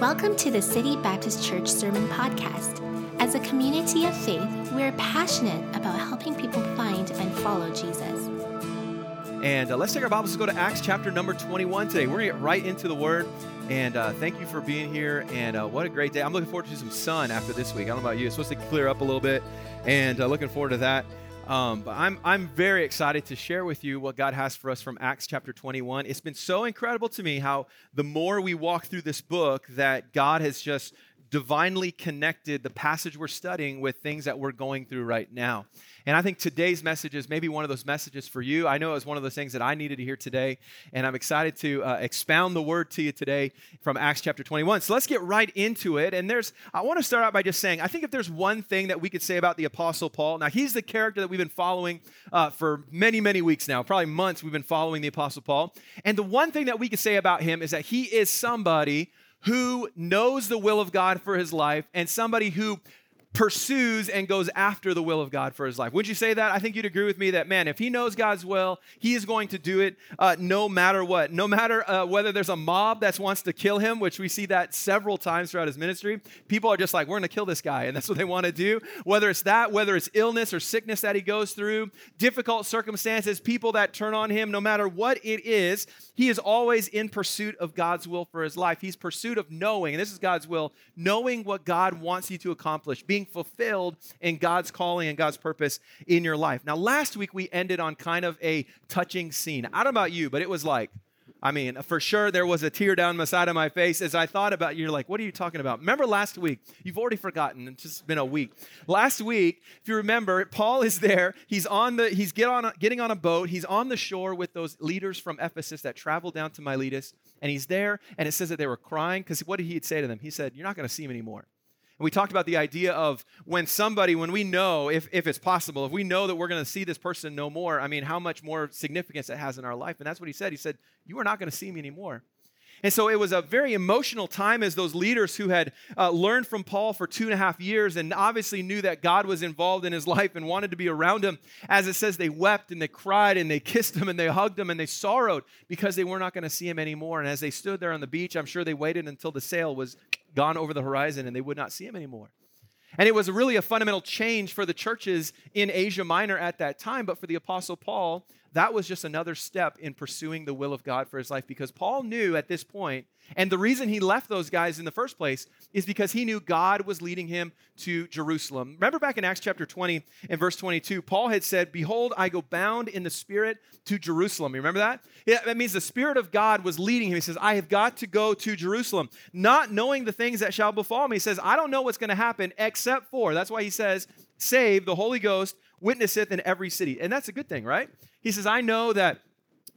Welcome to the City Baptist Church Sermon Podcast. As a community of faith, we're passionate about helping people find and follow Jesus. And uh, let's take our Bibles and go to Acts chapter number 21 today. We're going to get right into the Word. And uh, thank you for being here. And uh, what a great day. I'm looking forward to some sun after this week. I don't know about you. It's supposed to clear up a little bit. And uh, looking forward to that. Um, but I'm, I'm very excited to share with you what God has for us from Acts chapter 21. It's been so incredible to me how the more we walk through this book, that God has just divinely connected the passage we're studying with things that we're going through right now. And I think today's message is maybe one of those messages for you. I know it was one of those things that I needed to hear today, and I'm excited to uh, expound the word to you today from Acts chapter 21. So let's get right into it. And there's, I want to start out by just saying, I think if there's one thing that we could say about the Apostle Paul, now he's the character that we've been following uh, for many, many weeks now, probably months we've been following the Apostle Paul. And the one thing that we could say about him is that he is somebody who knows the will of God for his life and somebody who pursues and goes after the will of God for his life. Would you say that? I think you'd agree with me that, man, if he knows God's will, he is going to do it uh, no matter what. No matter uh, whether there's a mob that wants to kill him, which we see that several times throughout his ministry. People are just like, we're going to kill this guy, and that's what they want to do. Whether it's that, whether it's illness or sickness that he goes through, difficult circumstances, people that turn on him, no matter what it is, he is always in pursuit of God's will for his life. He's pursuit of knowing, and this is God's will, knowing what God wants you to accomplish, being fulfilled in God's calling and God's purpose in your life. Now, last week we ended on kind of a touching scene. I don't know about you, but it was like, I mean, for sure there was a tear down the side of my face as I thought about you. You're like, what are you talking about? Remember last week? You've already forgotten. It's just been a week. Last week, if you remember, Paul is there. He's on the he's get on getting on a boat. He's on the shore with those leaders from Ephesus that traveled down to Miletus, and he's there. And it says that they were crying because what did he say to them? He said, "You're not going to see him anymore." And we talked about the idea of when somebody, when we know, if, if it's possible, if we know that we're going to see this person no more, I mean, how much more significance it has in our life. And that's what he said. He said, You are not going to see me anymore. And so it was a very emotional time as those leaders who had uh, learned from Paul for two and a half years and obviously knew that God was involved in his life and wanted to be around him. As it says, they wept and they cried and they kissed him and they hugged him and they sorrowed because they were not going to see him anymore. And as they stood there on the beach, I'm sure they waited until the sail was gone over the horizon and they would not see him anymore. And it was really a fundamental change for the churches in Asia Minor at that time. But for the Apostle Paul, that was just another step in pursuing the will of God for his life because Paul knew at this point, and the reason he left those guys in the first place is because he knew God was leading him to Jerusalem. Remember back in Acts chapter 20 and verse 22, Paul had said, Behold, I go bound in the Spirit to Jerusalem. You remember that? Yeah, that means the Spirit of God was leading him. He says, I have got to go to Jerusalem, not knowing the things that shall befall me. He says, I don't know what's going to happen except for, that's why he says, save the Holy Ghost witnesseth in every city. And that's a good thing, right? He says, I know that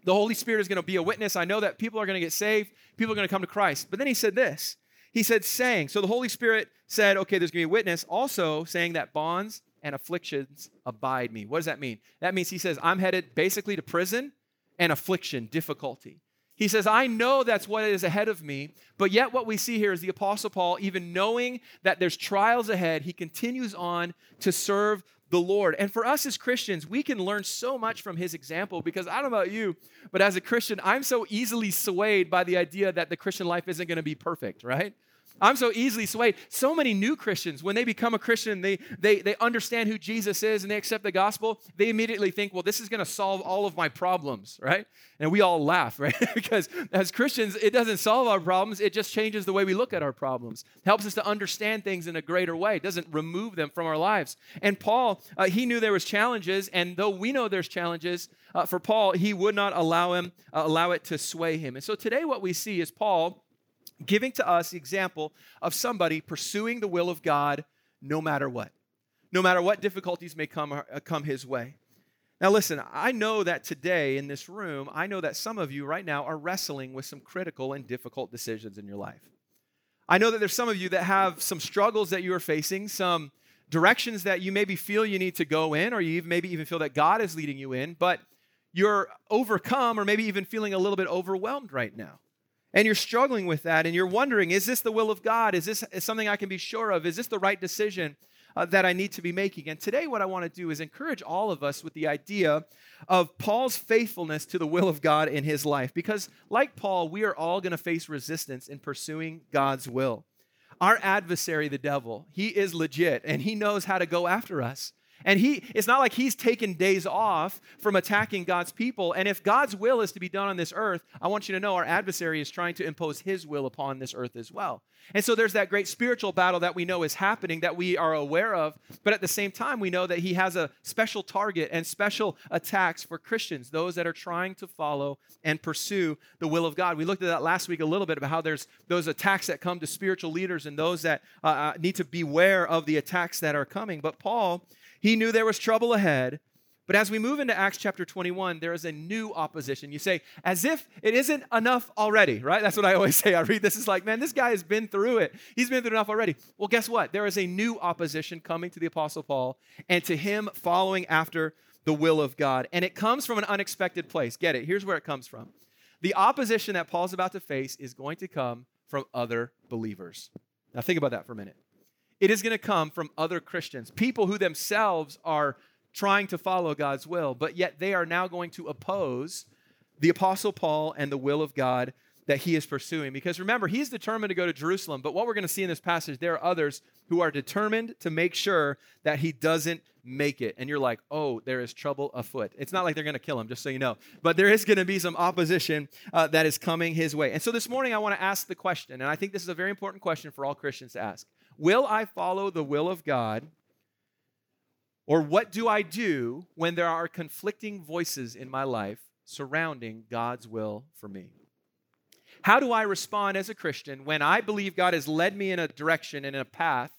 the Holy Spirit is going to be a witness. I know that people are going to get saved. People are going to come to Christ. But then he said this. He said, saying, so the Holy Spirit said, okay, there's going to be a witness, also saying that bonds and afflictions abide me. What does that mean? That means he says, I'm headed basically to prison and affliction, difficulty. He says, I know that's what is ahead of me, but yet what we see here is the Apostle Paul, even knowing that there's trials ahead, he continues on to serve the Lord. And for us as Christians, we can learn so much from his example because I don't know about you, but as a Christian, I'm so easily swayed by the idea that the Christian life isn't going to be perfect, right? I'm so easily swayed. So many new Christians, when they become a Christian, they, they, they understand who Jesus is and they accept the gospel, they immediately think, well, this is going to solve all of my problems, right? And we all laugh, right? because as Christians, it doesn't solve our problems, it just changes the way we look at our problems, helps us to understand things in a greater way, it doesn't remove them from our lives. And Paul, uh, he knew there was challenges, and though we know there's challenges, uh, for Paul, he would not allow him uh, allow it to sway him. And so today, what we see is Paul giving to us the example of somebody pursuing the will of God no matter what, no matter what difficulties may come, uh, come his way. Now, listen, I know that today in this room, I know that some of you right now are wrestling with some critical and difficult decisions in your life. I know that there's some of you that have some struggles that you are facing, some directions that you maybe feel you need to go in, or you maybe even feel that God is leading you in, but you're overcome or maybe even feeling a little bit overwhelmed right now and you're struggling with that and you're wondering is this the will of god is this is something i can be sure of is this the right decision uh, that I need to be making. And today, what I want to do is encourage all of us with the idea of Paul's faithfulness to the will of God in his life. Because, like Paul, we are all going to face resistance in pursuing God's will. Our adversary, the devil, he is legit and he knows how to go after us. And he it's not like he's taken days off from attacking God's people. And if God's will is to be done on this earth, I want you to know our adversary is trying to impose his will upon this earth as well. And so there's that great spiritual battle that we know is happening that we are aware of, but at the same time we know that he has a special target and special attacks for Christians, those that are trying to follow and pursue the will of God. We looked at that last week a little bit about how there's those attacks that come to spiritual leaders and those that uh, uh need to beware of the attacks that are coming. But Paul he knew there was trouble ahead. But as we move into Acts chapter 21, there is a new opposition. You say, as if it isn't enough already, right? That's what I always say. I read this is like, man, this guy has been through it. He's been through enough already. Well, guess what? There is a new opposition coming to the Apostle Paul and to him following after the will of God. And it comes from an unexpected place. Get it? Here's where it comes from. The opposition that Paul's about to face is going to come from other believers. Now, think about that for a minute it is going to come from other Christians, people who themselves are trying to follow God's will, but yet they are now going to oppose the Apostle Paul and the will of God that he is pursuing. Because remember, he's determined to go to Jerusalem, but what we're going to see in this passage, there are others who are determined to make sure that he doesn't make it. And you're like, oh, there is trouble afoot. It's not like they're going to kill him, just so you know. But there is going to be some opposition uh, that is coming his way. And so this morning, I want to ask the question, and I think this is a very important question for all Christians to ask Will I follow the will of God? Or what do I do when there are conflicting voices in my life surrounding God's will for me? How do I respond as a Christian when I believe God has led me in a direction and in a path,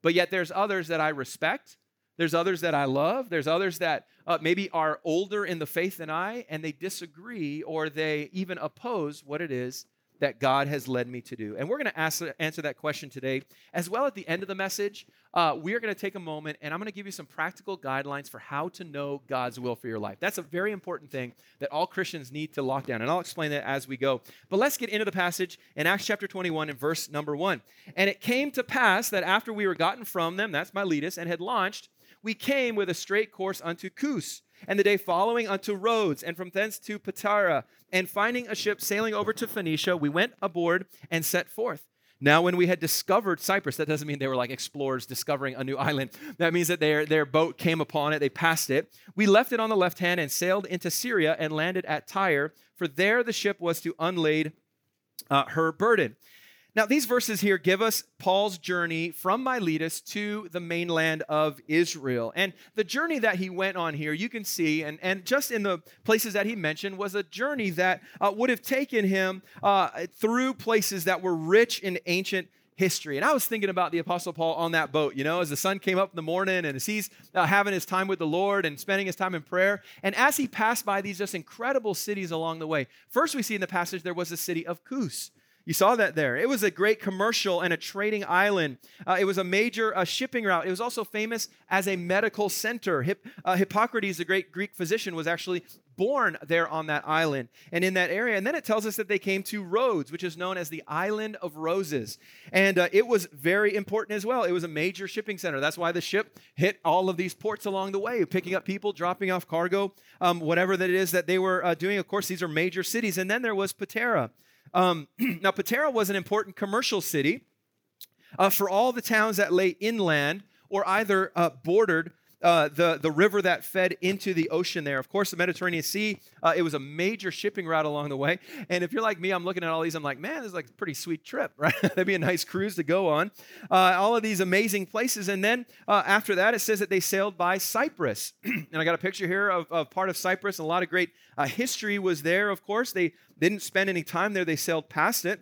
but yet there's others that I respect? There's others that I love. There's others that uh, maybe are older in the faith than I, and they disagree or they even oppose what it is that God has led me to do? And we're going to answer that question today. As well, at the end of the message, uh, we are going to take a moment and I'm going to give you some practical guidelines for how to know God's will for your life. That's a very important thing that all Christians need to lock down. And I'll explain that as we go. But let's get into the passage in Acts chapter 21 and verse number 1. And it came to pass that after we were gotten from them, that's Miletus, and had launched, we came with a straight course unto Cos and the day following unto Rhodes, and from thence to Patara. And finding a ship sailing over to Phoenicia, we went aboard and set forth. Now, when we had discovered Cyprus, that doesn't mean they were like explorers discovering a new island. That means that their, their boat came upon it, they passed it. We left it on the left hand and sailed into Syria and landed at Tyre, for there the ship was to unlade uh, her burden. Now, these verses here give us Paul's journey from Miletus to the mainland of Israel. And the journey that he went on here, you can see, and, and just in the places that he mentioned, was a journey that uh, would have taken him uh, through places that were rich in ancient history. And I was thinking about the Apostle Paul on that boat, you know, as the sun came up in the morning and as he's uh, having his time with the Lord and spending his time in prayer. And as he passed by these just incredible cities along the way, first we see in the passage there was the city of Kos. You saw that there. It was a great commercial and a trading island. Uh, it was a major uh, shipping route. It was also famous as a medical center. Uh, Hippocrates, the great Greek physician, was actually born there on that island and in that area. And then it tells us that they came to Rhodes, which is known as the Island of Roses. And uh, it was very important as well. It was a major shipping center. That's why the ship hit all of these ports along the way, picking up people, dropping off cargo, um, whatever that it is that they were uh, doing. Of course, these are major cities. And then there was Patara. Um, now, Patara was an important commercial city uh, for all the towns that lay inland or either uh, bordered uh, the, the river that fed into the ocean there. Of course, the Mediterranean Sea, uh, it was a major shipping route along the way. And if you're like me, I'm looking at all these, I'm like, man, this is like a pretty sweet trip, right? That'd be a nice cruise to go on. Uh, all of these amazing places. And then uh, after that, it says that they sailed by Cyprus. and I got a picture here of, of part of Cyprus. And a lot of great uh, history was there, of course. They didn't spend any time there, they sailed past it.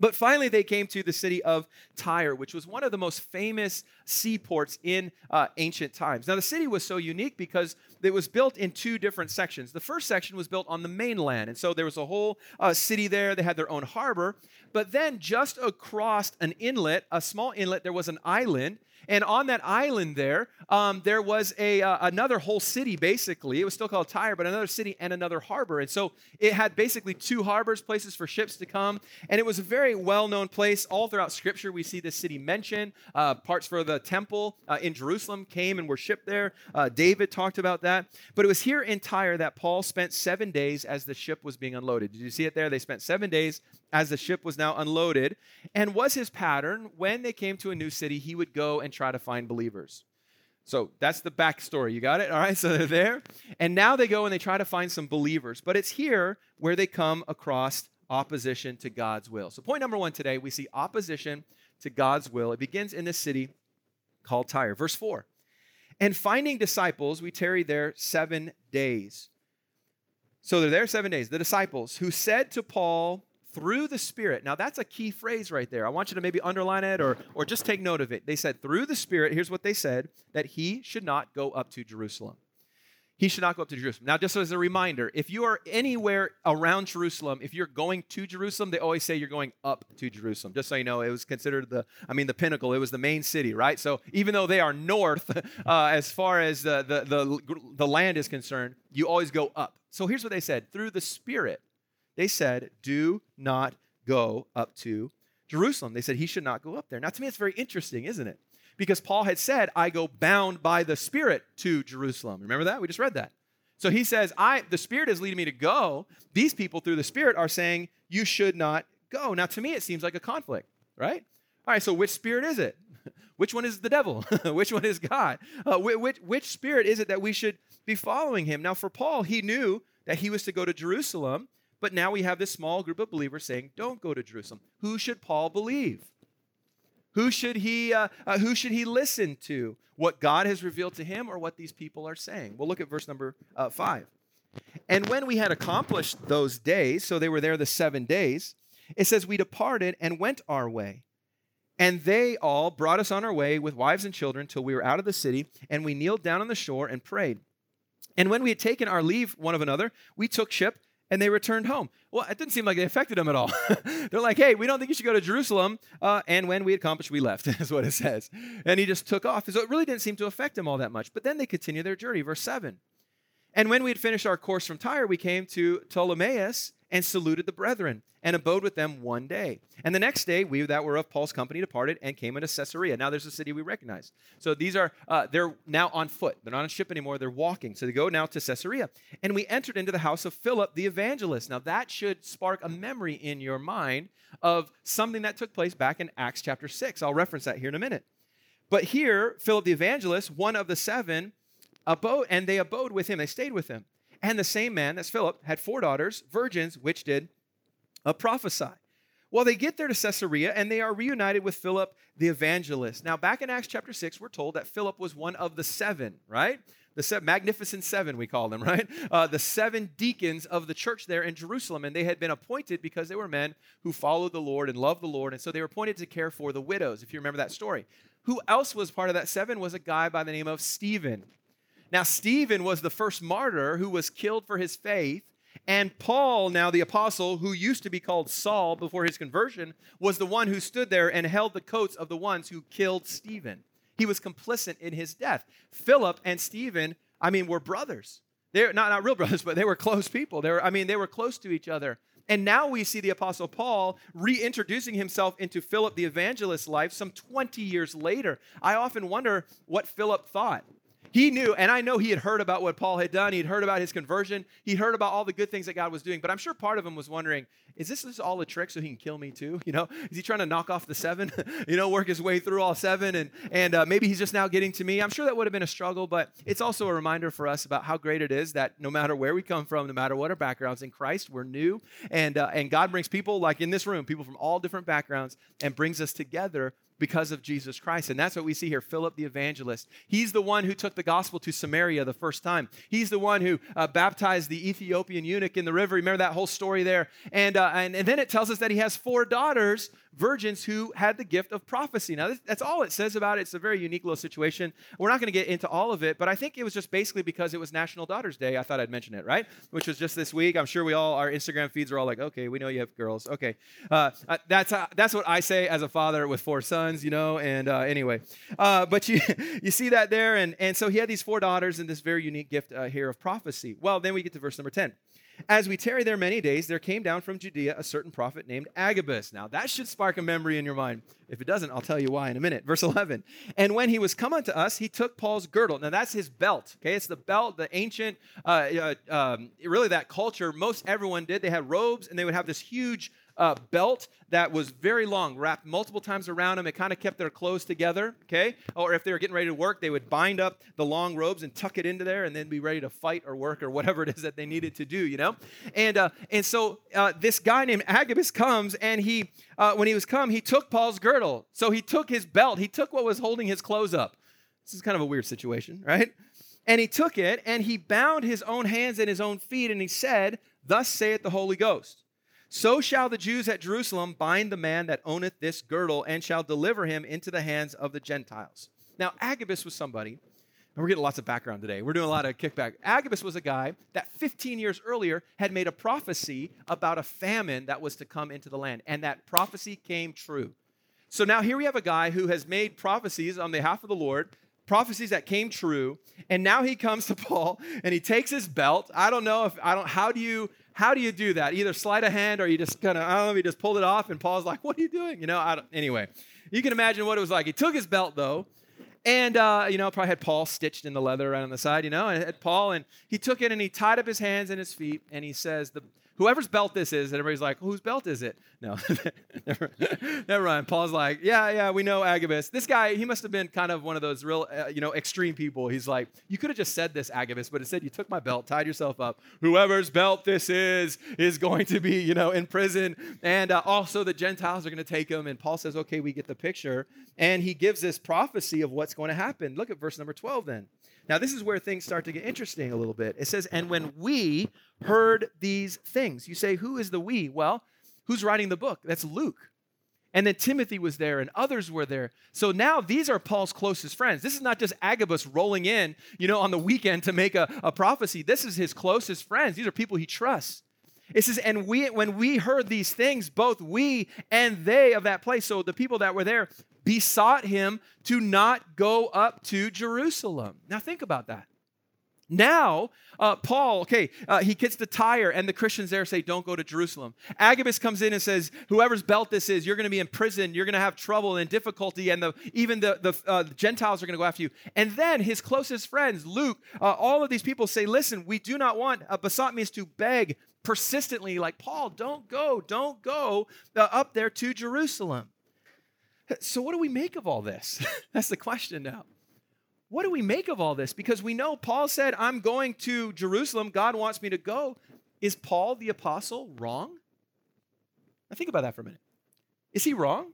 But finally, they came to the city of Tyre, which was one of the most famous seaports in uh, ancient times. Now, the city was so unique because it was built in two different sections. The first section was built on the mainland, and so there was a whole uh, city there. They had their own harbor. But then, just across an inlet, a small inlet, there was an island And on that island there, um, there was a, uh, another whole city, basically. It was still called Tyre, but another city and another harbor. And so it had basically two harbors, places for ships to come. And it was a very well known place. All throughout Scripture, we see this city mentioned. Uh, parts for the temple uh, in Jerusalem came and were shipped there. Uh, David talked about that. But it was here in Tyre that Paul spent seven days as the ship was being unloaded. Did you see it there? They spent seven days as the ship was now unloaded. And was his pattern when they came to a new city, he would go and try to find believers. So that's the backstory. You got it? All right, so they're there. And now they go and they try to find some believers. But it's here where they come across opposition to God's will. So, point number one today, we see opposition to God's will. It begins in this city called Tyre. Verse 4 And finding disciples, we tarried there seven days. So they're there seven days. The disciples who said to Paul, through the Spirit. Now, that's a key phrase right there. I want you to maybe underline it or, or just take note of it. They said, through the Spirit, here's what they said that he should not go up to Jerusalem. He should not go up to Jerusalem. Now, just as a reminder, if you are anywhere around Jerusalem, if you're going to Jerusalem, they always say you're going up to Jerusalem. Just so you know, it was considered the, I mean, the pinnacle. It was the main city, right? So even though they are north, uh, as far as the, the, the, the land is concerned, you always go up. So here's what they said through the Spirit they said, Do not go up to Jerusalem. They said he should not go up there. Now, to me, it's very interesting, isn't it? Because Paul had said, I go bound by the Spirit to Jerusalem. Remember that? We just read that. So he says, I the Spirit is leading me to go. These people through the Spirit are saying, You should not go. Now, to me, it seems like a conflict, right? All right, so which spirit is it? which one is the devil? which one is God? Uh, which, which spirit is it that we should be following him? Now, for Paul, he knew that he was to go to Jerusalem but now we have this small group of believers saying, don't go to Jerusalem. Who should Paul believe? Who should he, uh, uh, who should he listen to? What God has revealed to him or what these people are saying? We'll look at verse number uh, five. And when we had accomplished those days, so they were there the seven days, it says, We departed and went our way. And they all brought us on our way with wives and children till we were out of the city, and we kneeled down on the shore and prayed. And when we had taken our leave one of another, we took ship and they returned home. Well, it didn't seem like it affected them at all. They're like, hey, we don't think you should go to Jerusalem. Uh, and when we accomplished, we left, is what it says. And he just took off. So it really didn't seem to affect him all that much. But then they continue their journey. Verse 7. And when we had finished our course from Tyre, we came to Ptolemais and saluted the brethren and abode with them one day. And the next day, we that were of Paul's company departed and came into Caesarea. Now there's a city we recognize. So these are, uh, they're now on foot. They're not on ship anymore. They're walking. So they go now to Caesarea. And we entered into the house of Philip the evangelist. Now that should spark a memory in your mind of something that took place back in Acts chapter 6. I'll reference that here in a minute. But here, Philip the evangelist, one of the seven, abode, and they abode with him. They stayed with him. And the same man, that's Philip, had four daughters, virgins, which did uh, prophesy. Well, they get there to Caesarea and they are reunited with Philip the evangelist. Now, back in Acts chapter 6, we're told that Philip was one of the seven, right? The se- magnificent seven, we call them, right? Uh, the seven deacons of the church there in Jerusalem. And they had been appointed because they were men who followed the Lord and loved the Lord. And so they were appointed to care for the widows, if you remember that story. Who else was part of that seven was a guy by the name of Stephen. Now, Stephen was the first martyr who was killed for his faith. And Paul, now the apostle, who used to be called Saul before his conversion, was the one who stood there and held the coats of the ones who killed Stephen. He was complicit in his death. Philip and Stephen, I mean, were brothers. They're not, not real brothers, but they were close people. They were, I mean, they were close to each other. And now we see the Apostle Paul reintroducing himself into Philip the evangelist's life some 20 years later. I often wonder what Philip thought. He knew, and I know he had heard about what Paul had done. He'd heard about his conversion. He'd heard about all the good things that God was doing. But I'm sure part of him was wondering, is this all a trick so he can kill me too? You know, is he trying to knock off the seven? you know, work his way through all seven, and and uh, maybe he's just now getting to me. I'm sure that would have been a struggle, but it's also a reminder for us about how great it is that no matter where we come from, no matter what our backgrounds in Christ, we're new, and uh, and God brings people like in this room, people from all different backgrounds, and brings us together because of Jesus Christ. And that's what we see here Philip the evangelist. He's the one who took the gospel to Samaria the first time. He's the one who uh, baptized the Ethiopian eunuch in the river. Remember that whole story there? And, uh, and, and then it tells us that he has four daughters, virgins who had the gift of prophecy. Now, that's all it says about it. It's a very unique little situation. We're not going to get into all of it, but I think it was just basically because it was National Daughters Day. I thought I'd mention it, right? Which was just this week. I'm sure we all, our Instagram feeds are all like, okay, we know you have girls. Okay. Uh, uh that's, uh, that's what I say as a father with four sons, you know, and uh, anyway. Uh, but you, you see that there. And, and so he had these four daughters and this very unique gift uh, here of prophecy. Well, then we get to verse number 10. As we tarry there many days, there came down from Judea a certain prophet named Agabus. Now, that should spark a memory in your mind. If it doesn't, I'll tell you why in a minute. Verse 11. And when he was come unto us, he took Paul's girdle. Now, that's his belt. Okay, it's the belt, the ancient, uh, uh, um, really that culture. Most everyone did. They had robes and they would have this huge uh, belt that was very long, wrapped multiple times around them. It kind of kept their clothes together, okay? Or if they were getting ready to work, they would bind up the long robes and tuck it into there and then be ready to fight or work or whatever it is that they needed to do, you know? And, uh, and so uh, this guy named Agabus comes and he, uh, when he was come, he took Paul's girdle. So he took his belt, he took what was holding his clothes up. This is kind of a weird situation, right? And he took it and he bound his own hands and his own feet and he said, Thus saith the Holy Ghost. So shall the Jews at Jerusalem bind the man that owneth this girdle and shall deliver him into the hands of the Gentiles. Now, Agabus was somebody, and we're getting lots of background today. We're doing a lot of kickback. Agabus was a guy that 15 years earlier had made a prophecy about a famine that was to come into the land, and that prophecy came true. So now here we have a guy who has made prophecies on behalf of the Lord, prophecies that came true, and now he comes to Paul and he takes his belt. I don't know if I don't how do you how do you do that? Either slide a hand or you just kind of, I don't know, he just pulled it off and Paul's like, what are you doing? You know, I don't, anyway, you can imagine what it was like. He took his belt though, and, uh, you know, probably had Paul stitched in the leather right on the side, you know, and had Paul, and he took it and he tied up his hands and his feet, and he says, the, whoever's belt this is, and everybody's like, whose belt is it? No, never, mind. Paul's like, yeah, yeah, we know Agabus. This guy, he must have been kind of one of those real, uh, you know, extreme people. He's like, you could have just said this, Agabus, but instead you took my belt, tied yourself up. Whoever's belt this is, is going to be, you know, in prison. And uh, also the Gentiles are going to take him. And Paul says, okay, we get the picture. And he gives this prophecy of what's going to happen. Look at verse number 12 then. Now, this is where things start to get interesting a little bit. It says, And when we heard these things, you say, Who is the we? Well, who's writing the book? That's Luke. And then Timothy was there and others were there. So now these are Paul's closest friends. This is not just Agabus rolling in, you know, on the weekend to make a, a prophecy. This is his closest friends. These are people he trusts. It says, and we when we heard these things, both we and they of that place, so the people that were there, besought him to not go up to Jerusalem. Now, think about that. Now, uh, Paul, okay, uh, he gets the Tyre, and the Christians there say, Don't go to Jerusalem. Agabus comes in and says, Whoever's belt this is, you're going to be in prison, you're going to have trouble and difficulty, and the, even the, the, uh, the Gentiles are going to go after you. And then his closest friends, Luke, uh, all of these people say, Listen, we do not want, uh, besought means to beg persistently, like, Paul, don't go, don't go uh, up there to Jerusalem. So, what do we make of all this? That's the question now. What do we make of all this? Because we know Paul said, I'm going to Jerusalem. God wants me to go. Is Paul the apostle wrong? Now, think about that for a minute. Is he wrong?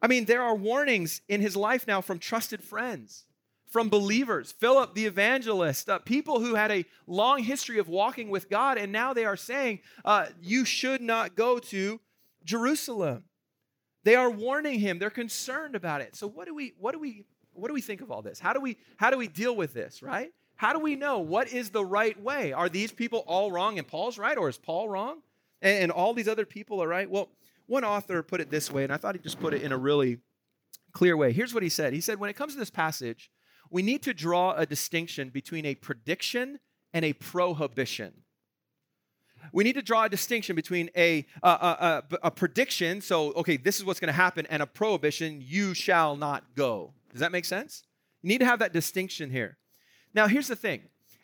I mean, there are warnings in his life now from trusted friends, from believers, Philip the evangelist, uh, people who had a long history of walking with God, and now they are saying, uh, You should not go to Jerusalem. They are warning him. They're concerned about it. So what do we what do we what do we think of all this? How do we how do we deal with this, right? How do we know what is the right way? Are these people all wrong and Paul's right or is Paul wrong? And, and all these other people are right? Well, one author put it this way and I thought he just put it in a really clear way. Here's what he said. He said when it comes to this passage, we need to draw a distinction between a prediction and a prohibition we need to draw a distinction between a, a, a, a prediction, so, okay, this is what's going to happen, and a prohibition, you shall not go. Does that make sense? You need to have that distinction here. Now, here's the thing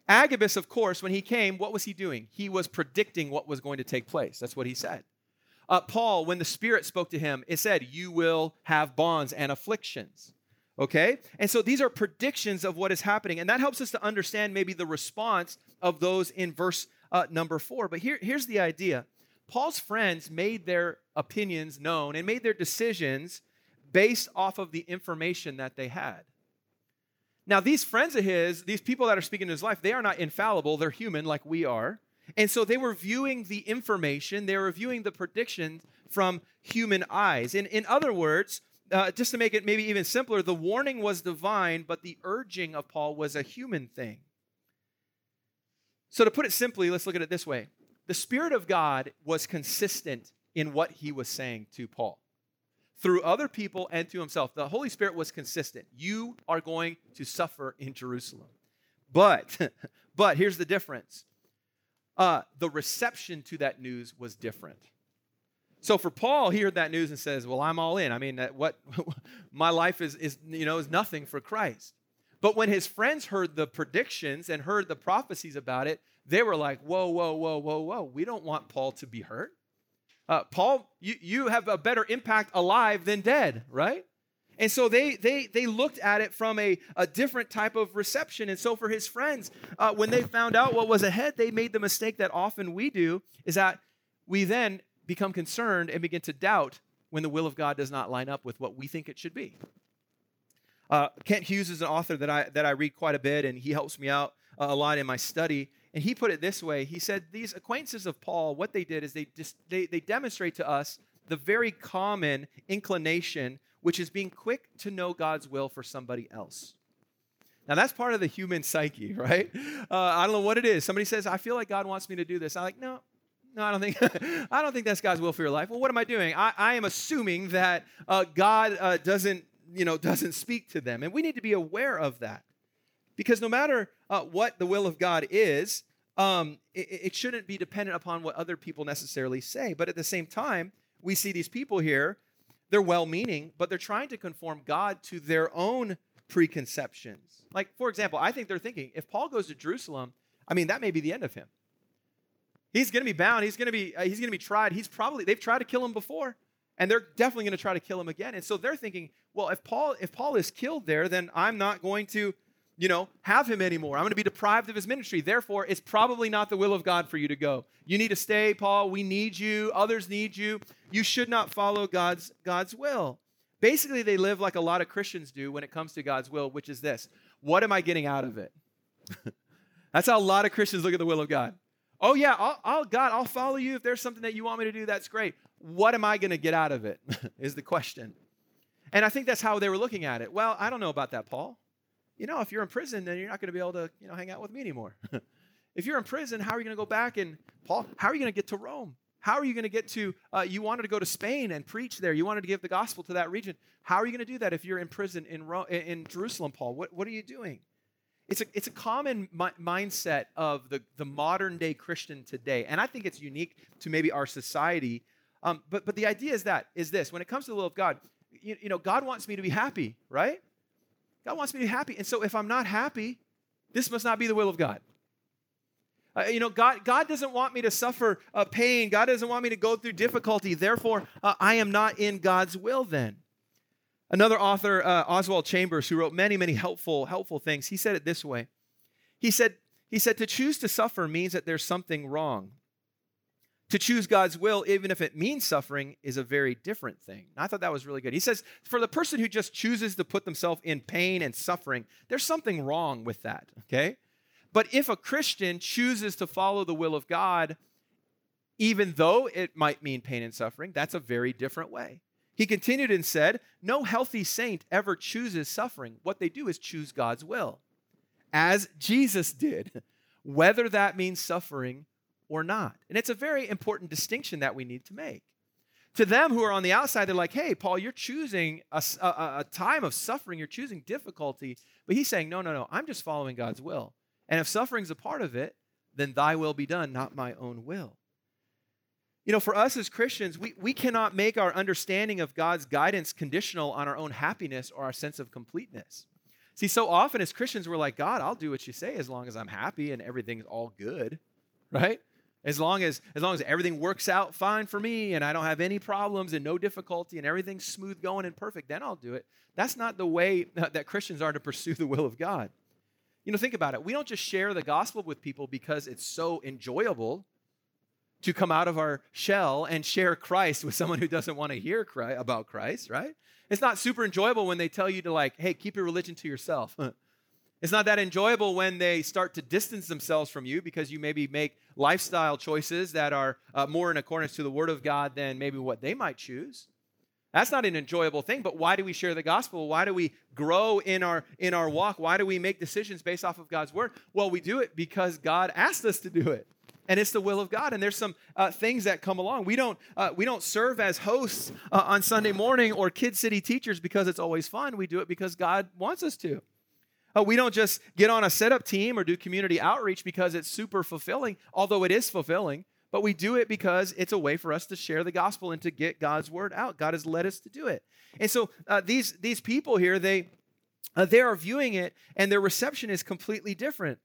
Agabus, of course, when he came, what was he doing? He was predicting what was going to take place. That's what he said. Uh, Paul, when the Spirit spoke to him, it said, You will have bonds and afflictions. Okay? And so these are predictions of what is happening. And that helps us to understand maybe the response of those in verse uh, number four. But here, here's the idea Paul's friends made their opinions known and made their decisions based off of the information that they had. Now, these friends of his, these people that are speaking in his life, they are not infallible. They're human like we are. And so they were viewing the information, they were viewing the predictions from human eyes. In, in other words, uh, just to make it maybe even simpler, the warning was divine, but the urging of Paul was a human thing. So, to put it simply, let's look at it this way the Spirit of God was consistent in what he was saying to Paul through other people and to himself. The Holy Spirit was consistent. You are going to suffer in Jerusalem. But, but here's the difference uh, the reception to that news was different. So for Paul, he heard that news and says, "Well, I'm all in. I mean, what my life is is you know is nothing for Christ." But when his friends heard the predictions and heard the prophecies about it, they were like, "Whoa, whoa, whoa, whoa, whoa! We don't want Paul to be hurt. Uh, Paul, you you have a better impact alive than dead, right?" And so they they they looked at it from a, a different type of reception. And so for his friends, uh, when they found out what was ahead, they made the mistake that often we do, is that we then become concerned and begin to doubt when the will of God does not line up with what we think it should be. Uh, Kent Hughes is an author that I, that I read quite a bit, and he helps me out a lot in my study. And he put it this way He said, These acquaintances of Paul, what they did is they, just, they, they demonstrate to us the very common inclination, which is being quick to know God's will for somebody else. Now, that's part of the human psyche, right? Uh, I don't know what it is. Somebody says, I feel like God wants me to do this. I'm like, no, no, I don't think I don't think that's God's will for your life. Well, what am I doing? I, I am assuming that uh, God uh, doesn't, you know, doesn't speak to them, and we need to be aware of that, because no matter uh, what the will of God is, um, it, it shouldn't be dependent upon what other people necessarily say. But at the same time, we see these people here; they're well-meaning, but they're trying to conform God to their own preconceptions. Like, for example, I think they're thinking if Paul goes to Jerusalem, I mean, that may be the end of him. He's going to be bound. He's going to be uh, he's going to be tried. He's probably they've tried to kill him before, and they're definitely going to try to kill him again. And so they're thinking, well, if Paul if Paul is killed there, then I'm not going to, you know, have him anymore. I'm going to be deprived of his ministry. Therefore, it's probably not the will of God for you to go. You need to stay, Paul. We need you. Others need you. You should not follow God's God's will. Basically, they live like a lot of Christians do when it comes to God's will, which is this: What am I getting out of it? That's how a lot of Christians look at the will of God. Oh, yeah, I'll, I'll, God, I'll follow you. If there's something that you want me to do, that's great. What am I going to get out of it? is the question. And I think that's how they were looking at it. Well, I don't know about that, Paul. You know, if you're in prison, then you're not going to be able to, you know, hang out with me anymore. if you're in prison, how are you going to go back and, Paul, how are you going to get to Rome? How are you going to get to, uh, you wanted to go to Spain and preach there. You wanted to give the gospel to that region. How are you going to do that if you're in prison in, Rome, in Jerusalem, Paul? What, what are you doing? It's a, it's a common mi- mindset of the, the modern day Christian today. And I think it's unique to maybe our society. Um, but, but the idea is that, is this when it comes to the will of God, you, you know, God wants me to be happy, right? God wants me to be happy. And so if I'm not happy, this must not be the will of God. Uh, you know, God, God doesn't want me to suffer uh, pain. God doesn't want me to go through difficulty. Therefore, uh, I am not in God's will then. Another author, uh, Oswald Chambers, who wrote many, many helpful, helpful things, he said it this way. He said, he said, to choose to suffer means that there's something wrong. To choose God's will, even if it means suffering, is a very different thing. And I thought that was really good. He says, for the person who just chooses to put themselves in pain and suffering, there's something wrong with that, okay? But if a Christian chooses to follow the will of God, even though it might mean pain and suffering, that's a very different way. He continued and said, No healthy saint ever chooses suffering. What they do is choose God's will, as Jesus did, whether that means suffering or not. And it's a very important distinction that we need to make. To them who are on the outside, they're like, hey, Paul, you're choosing a, a, a time of suffering, you're choosing difficulty. But he's saying, no, no, no, I'm just following God's will. And if suffering's a part of it, then thy will be done, not my own will. You know, for us as Christians, we, we cannot make our understanding of God's guidance conditional on our own happiness or our sense of completeness. See, so often as Christians, we're like, God, I'll do what you say as long as I'm happy and everything's all good, right? As long as, as long as everything works out fine for me and I don't have any problems and no difficulty and everything's smooth going and perfect, then I'll do it. That's not the way that Christians are to pursue the will of God. You know, think about it. We don't just share the gospel with people because it's so enjoyable to come out of our shell and share Christ with someone who doesn't want to hear about Christ, right? It's not super enjoyable when they tell you to like, hey, keep your religion to yourself. It's not that enjoyable when they start to distance themselves from you because you maybe make lifestyle choices that are uh, more in accordance to the Word of God than maybe what they might choose. That's not an enjoyable thing, but why do we share the gospel? Why do we grow in our in our walk? Why do we make decisions based off of God's word? Well, we do it because God asked us to do it. And it's the will of God. And there's some uh, things that come along. We don't uh, we don't serve as hosts uh, on Sunday morning or Kid City teachers because it's always fun. We do it because God wants us to. Uh, we don't just get on a setup team or do community outreach because it's super fulfilling, although it is fulfilling, but we do it because it's a way for us to share the gospel and to get God's word out. God has led us to do it. And so uh, these, these people here, they, uh, they are viewing it and their reception is completely different.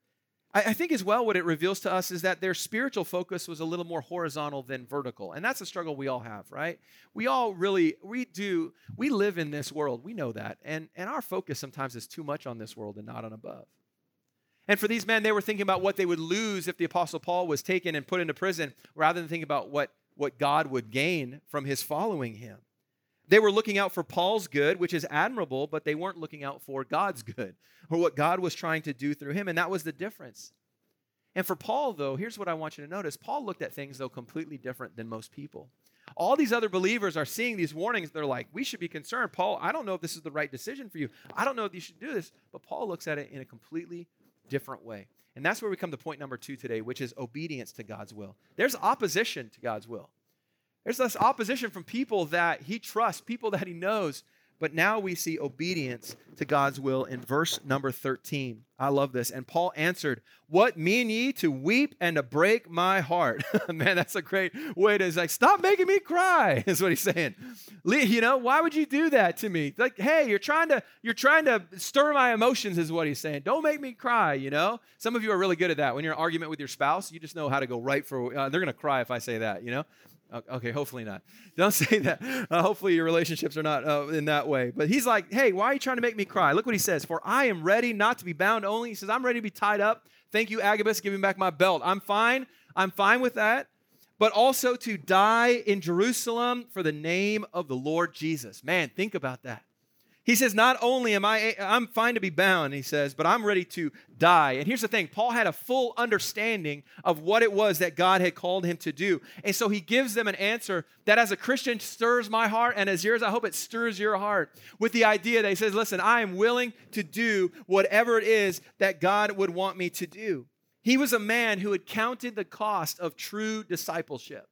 I, think as well, what it reveals to us is that their spiritual focus was a little more horizontal than vertical. And that's a struggle we all have, right? We all really, we do, we live in this world. We know that. And, and our focus sometimes is too much on this world and not on above. And for these men, they were thinking about what they would lose if the Apostle Paul was taken and put into prison rather than thinking about what, what God would gain from his following him. They were looking out for Paul's good, which is admirable, but they weren't looking out for God's good or what God was trying to do through him. And that was the difference. And for Paul, though, here's what I want you to notice Paul looked at things, though, completely different than most people. All these other believers are seeing these warnings. They're like, we should be concerned. Paul, I don't know if this is the right decision for you. I don't know if you should do this. But Paul looks at it in a completely different way. And that's where we come to point number two today, which is obedience to God's will. There's opposition to God's will. There's this opposition from people that he trusts, people that he knows. But now we see obedience to God's will in verse number 13. I love this. And Paul answered, What mean ye to weep and to break my heart? Man, that's a great way to like, stop making me cry, is what he's saying. You know, why would you do that to me? Like, hey, you're trying to, you're trying to stir my emotions, is what he's saying. Don't make me cry, you know? Some of you are really good at that. When you're in an argument with your spouse, you just know how to go right for, uh, they're gonna cry if I say that, you know? Okay, hopefully not. Don't say that. Uh, hopefully your relationships are not uh, in that way. But he's like, hey, why are you trying to make me cry? Look what he says. For I am ready not to be bound only. He says, I'm ready to be tied up. Thank you, Agabus, giving back my belt. I'm fine. I'm fine with that. But also to die in Jerusalem for the name of the Lord Jesus. Man, think about that. He says, Not only am I, I'm fine to be bound, he says, but I'm ready to die. And here's the thing Paul had a full understanding of what it was that God had called him to do. And so he gives them an answer that, as a Christian, stirs my heart, and as yours, I hope it stirs your heart with the idea that he says, Listen, I am willing to do whatever it is that God would want me to do. He was a man who had counted the cost of true discipleship.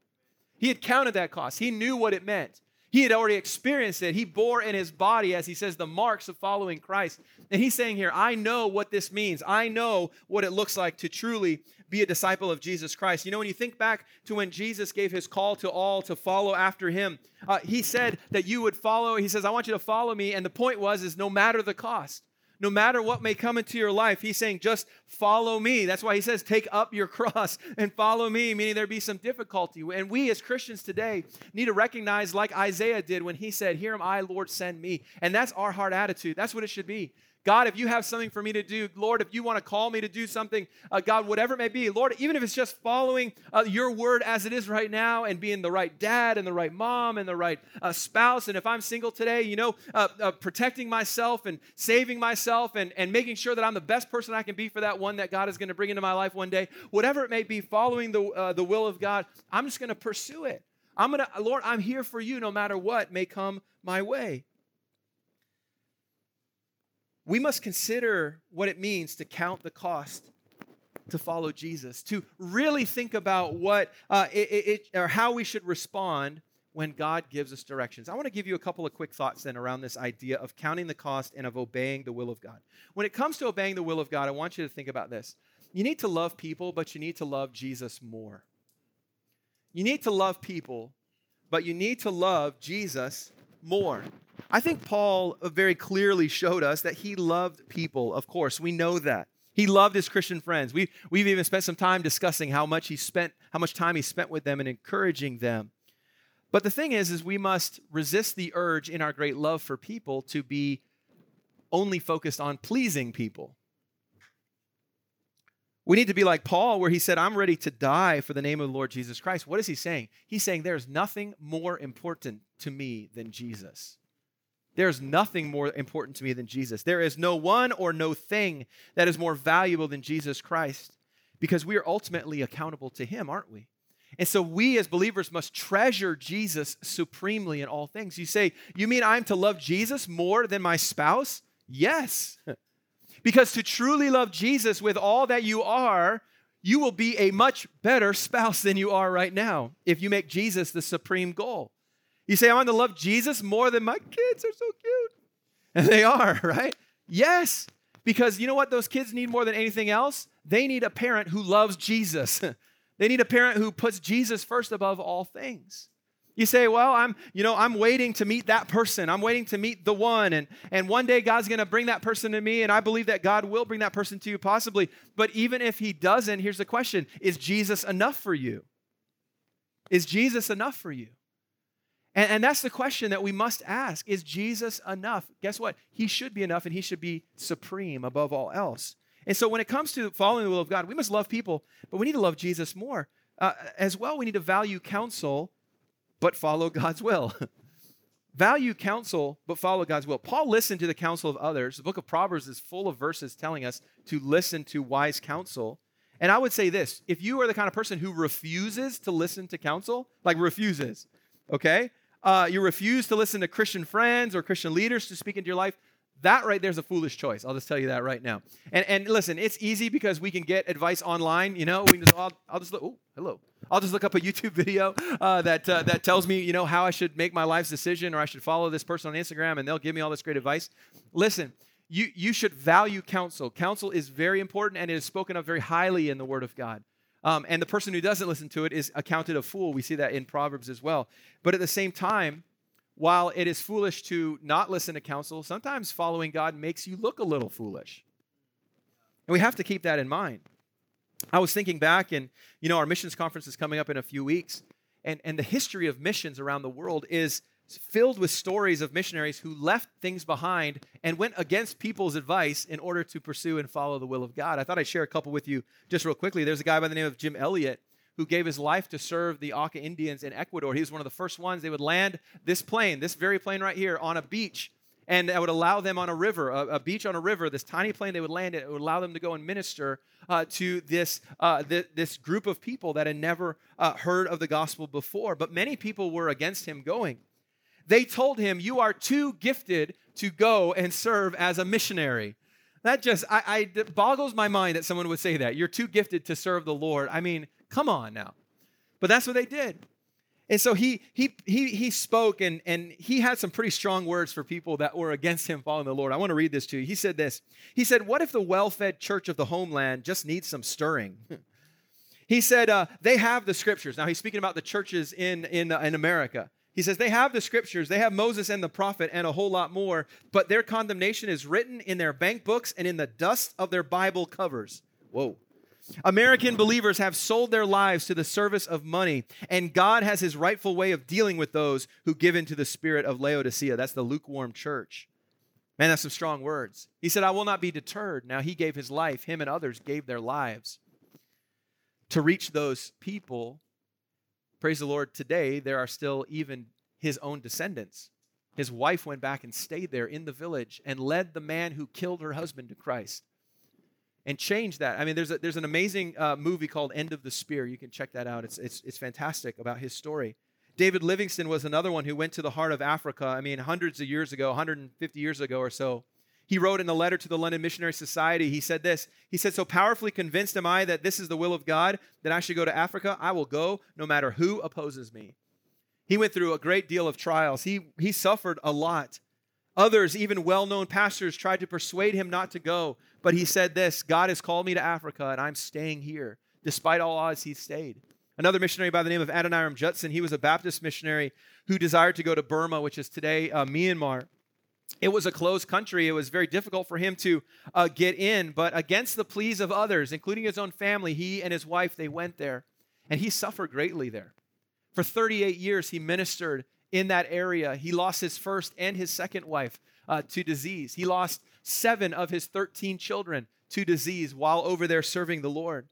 He had counted that cost, he knew what it meant. He had already experienced it. He bore in his body, as he says, the marks of following Christ. And he's saying here, I know what this means. I know what it looks like to truly be a disciple of Jesus Christ. You know, when you think back to when Jesus gave his call to all to follow after him, uh, he said that you would follow. He says, I want you to follow me. And the point was, is no matter the cost no matter what may come into your life, he's saying, just follow me. That's why he says, take up your cross and follow me, meaning there be some difficulty. And we as Christians today need to recognize, like Isaiah did when he said, Here am I, Lord, send me. And that's our heart attitude. That's what it should be. God, if you have something for me to do, Lord, if you want to call me to do something, uh, God, whatever it may be, Lord, even if it's just following uh, your word as it is right now and being the right dad and the right mom and the right uh, spouse, and if I'm single today, you know, uh, uh, protecting myself and saving myself and, and making sure that I'm the best person I can be for that one that God is going to bring into my life one day, whatever it may be, following the, uh, the will of God, I'm just going to pursue it. I'm going to, Lord, I'm here for you no matter what may come my way we must consider what it means to count the cost to follow Jesus, to really think about what uh, it, it, or how we should respond when God gives us directions. I want to give you a couple of quick thoughts then around this idea of counting the cost and of obeying the will of God. When it comes to obeying the will of God, I want you to think about this. You need to love people, but you need to love Jesus more. You need to love people, but you need to love Jesus more. I think Paul uh, very clearly showed us that he loved people. Of course, we know that. He loved his Christian friends. We, we've even spent some time discussing how much he spent, how much time he spent with them and encouraging them. But the thing is, is we must resist the urge in our great love for people to be only focused on pleasing people. We need to be like Paul, where he said, I'm ready to die for the name of the Lord Jesus Christ. What is he saying? He's saying, There's nothing more important to me than Jesus. There's nothing more important to me than Jesus. There is no one or no thing that is more valuable than Jesus Christ because we are ultimately accountable to Him, aren't we? And so we as believers must treasure Jesus supremely in all things. You say, You mean I'm to love Jesus more than my spouse? Yes. because to truly love Jesus with all that you are, you will be a much better spouse than you are right now if you make Jesus the supreme goal. You say, I want to love Jesus more than my kids are so cute. And they are, right? Yes. Because you know what those kids need more than anything else? They need a parent who loves Jesus. they need a parent who puts Jesus first above all things. You say, well, I'm, you know, I'm waiting to meet that person. I'm waiting to meet the one. And, and one day God's going to bring that person to me. And I believe that God will bring that person to you possibly. But even if he doesn't, here's the question Is Jesus enough for you? Is Jesus enough for you? And, and that's the question that we must ask Is Jesus enough? Guess what? He should be enough and he should be supreme above all else. And so when it comes to following the will of God, we must love people, but we need to love Jesus more. Uh, as well, we need to value counsel, but follow God's will. value counsel, but follow God's will. Paul listened to the counsel of others. The book of Proverbs is full of verses telling us to listen to wise counsel. And I would say this if you are the kind of person who refuses to listen to counsel, like refuses, okay? Uh, you refuse to listen to Christian friends or Christian leaders to speak into your life, that right there's a foolish choice. I'll just tell you that right now. And, and listen, it's easy because we can get advice online. You know, we can just, I'll, I'll just look, oh, hello. I'll just look up a YouTube video uh, that, uh, that tells me, you know, how I should make my life's decision or I should follow this person on Instagram and they'll give me all this great advice. Listen, you, you should value counsel. Counsel is very important and it is spoken of very highly in the Word of God. Um, and the person who doesn't listen to it is accounted a fool. We see that in Proverbs as well. But at the same time, while it is foolish to not listen to counsel, sometimes following God makes you look a little foolish. And we have to keep that in mind. I was thinking back, and you know, our missions conference is coming up in a few weeks, and, and the history of missions around the world is filled with stories of missionaries who left things behind and went against people's advice in order to pursue and follow the will of God. I thought I'd share a couple with you just real quickly. There's a guy by the name of Jim Elliot who gave his life to serve the Auca Indians in Ecuador. He was one of the first ones. They would land this plane, this very plane right here, on a beach. And that would allow them on a river, a, a beach on a river, this tiny plane they would land it, it would allow them to go and minister uh, to this, uh, th- this group of people that had never uh, heard of the gospel before. But many people were against him going. They told him, You are too gifted to go and serve as a missionary. That just I, I it boggles my mind that someone would say that. You're too gifted to serve the Lord. I mean, come on now. But that's what they did. And so he he he he spoke and and he had some pretty strong words for people that were against him following the Lord. I want to read this to you. He said this. He said, "What if the well-fed church of the homeland just needs some stirring?" he said, uh, "They have the scriptures." Now he's speaking about the churches in in in America. He says they have the scriptures, they have Moses and the prophet and a whole lot more, but their condemnation is written in their bank books and in the dust of their Bible covers. Whoa. American believers have sold their lives to the service of money, and God has his rightful way of dealing with those who give into the spirit of Laodicea. That's the lukewarm church. Man, that's some strong words. He said, I will not be deterred. Now, he gave his life, him and others gave their lives to reach those people Praise the Lord, today there are still even his own descendants. His wife went back and stayed there in the village and led the man who killed her husband to Christ and changed that. I mean, there's, a, there's an amazing uh, movie called End of the Spear. You can check that out. It's, it's, it's fantastic about his story. David Livingstone was another one who went to the heart of Africa, I mean, hundreds of years ago, 150 years ago or so. He wrote in a letter to the London Missionary Society, he said this. He said, So powerfully convinced am I that this is the will of God, that I should go to Africa. I will go no matter who opposes me. He went through a great deal of trials. He, he suffered a lot. Others, even well known pastors, tried to persuade him not to go. But he said this God has called me to Africa, and I'm staying here. Despite all odds, he stayed. Another missionary by the name of Adoniram Judson, he was a Baptist missionary who desired to go to Burma, which is today uh, Myanmar it was a closed country. It was very difficult for him to uh, get in, but against the pleas of others, including his own family, he and his wife, they went there. And he suffered greatly there. For 38 years, he ministered in that area. He lost his first and his second wife uh, to disease. He lost seven of his 13 children to disease while over there serving the Lord.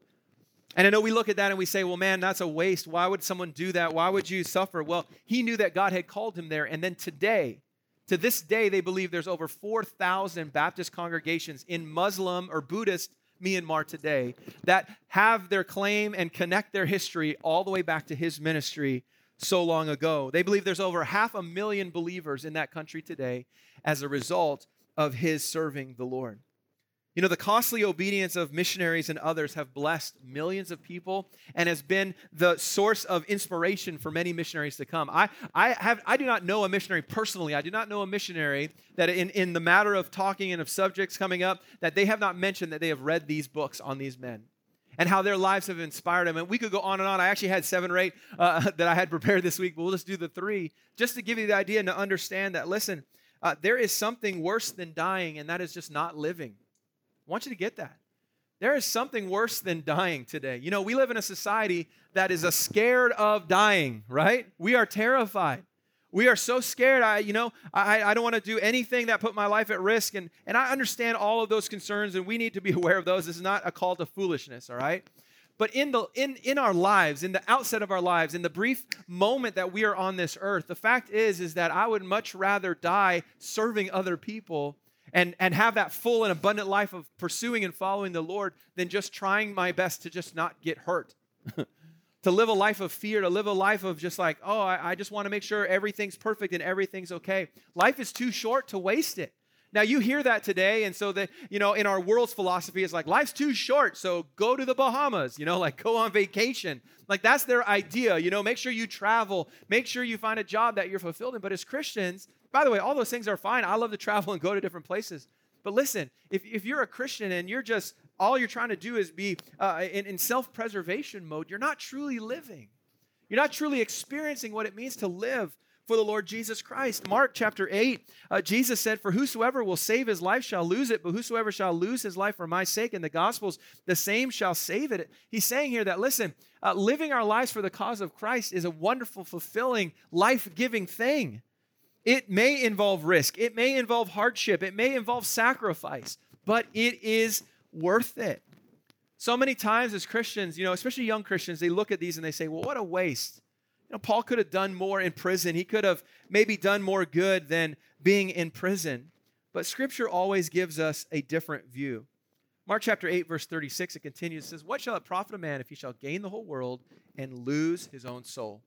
And I know we look at that and we say, well, man, that's a waste. Why would someone do that? Why would you suffer? Well, he knew that God had called him there. And then today, To this day, they believe there's over 4,000 Baptist congregations in Muslim or Buddhist Myanmar today that have their claim and connect their history all the way back to his ministry so long ago. They believe there's over half a million believers in that country today as a result of his serving the Lord. You know, the costly obedience of missionaries and others have blessed millions of people and has been the source of inspiration for many missionaries to come. I, I, have, I do not know a missionary personally. I do not know a missionary that, in, in the matter of talking and of subjects coming up, that they have not mentioned that they have read these books on these men and how their lives have inspired them. And we could go on and on. I actually had seven or eight uh, that I had prepared this week, but we'll just do the three just to give you the idea and to understand that, listen, uh, there is something worse than dying, and that is just not living. I want you to get that. There is something worse than dying today. You know, we live in a society that is a scared of dying, right? We are terrified. We are so scared. I, you know, I, I don't want to do anything that put my life at risk. And, and I understand all of those concerns, and we need to be aware of those. This is not a call to foolishness, all right? But in the in, in our lives, in the outset of our lives, in the brief moment that we are on this earth, the fact is, is that I would much rather die serving other people and, and have that full and abundant life of pursuing and following the Lord than just trying my best to just not get hurt. to live a life of fear, to live a life of just like, oh, I, I just want to make sure everything's perfect and everything's okay. Life is too short to waste it. Now you hear that today, and so that you know, in our world's philosophy, it's like life's too short, so go to the Bahamas, you know, like go on vacation. Like that's their idea, you know, make sure you travel, make sure you find a job that you're fulfilled in. But as Christians, by the way, all those things are fine. I love to travel and go to different places. But listen, if, if you're a Christian and you're just, all you're trying to do is be uh, in, in self preservation mode, you're not truly living. You're not truly experiencing what it means to live for the Lord Jesus Christ. Mark chapter 8, uh, Jesus said, For whosoever will save his life shall lose it, but whosoever shall lose his life for my sake in the Gospels, the same shall save it. He's saying here that, listen, uh, living our lives for the cause of Christ is a wonderful, fulfilling, life giving thing. It may involve risk, it may involve hardship, it may involve sacrifice, but it is worth it. So many times as Christians, you know, especially young Christians, they look at these and they say, well, what a waste. You know, Paul could have done more in prison. He could have maybe done more good than being in prison. But Scripture always gives us a different view. Mark chapter 8, verse 36, it continues, it says, What shall it profit a man if he shall gain the whole world and lose his own soul?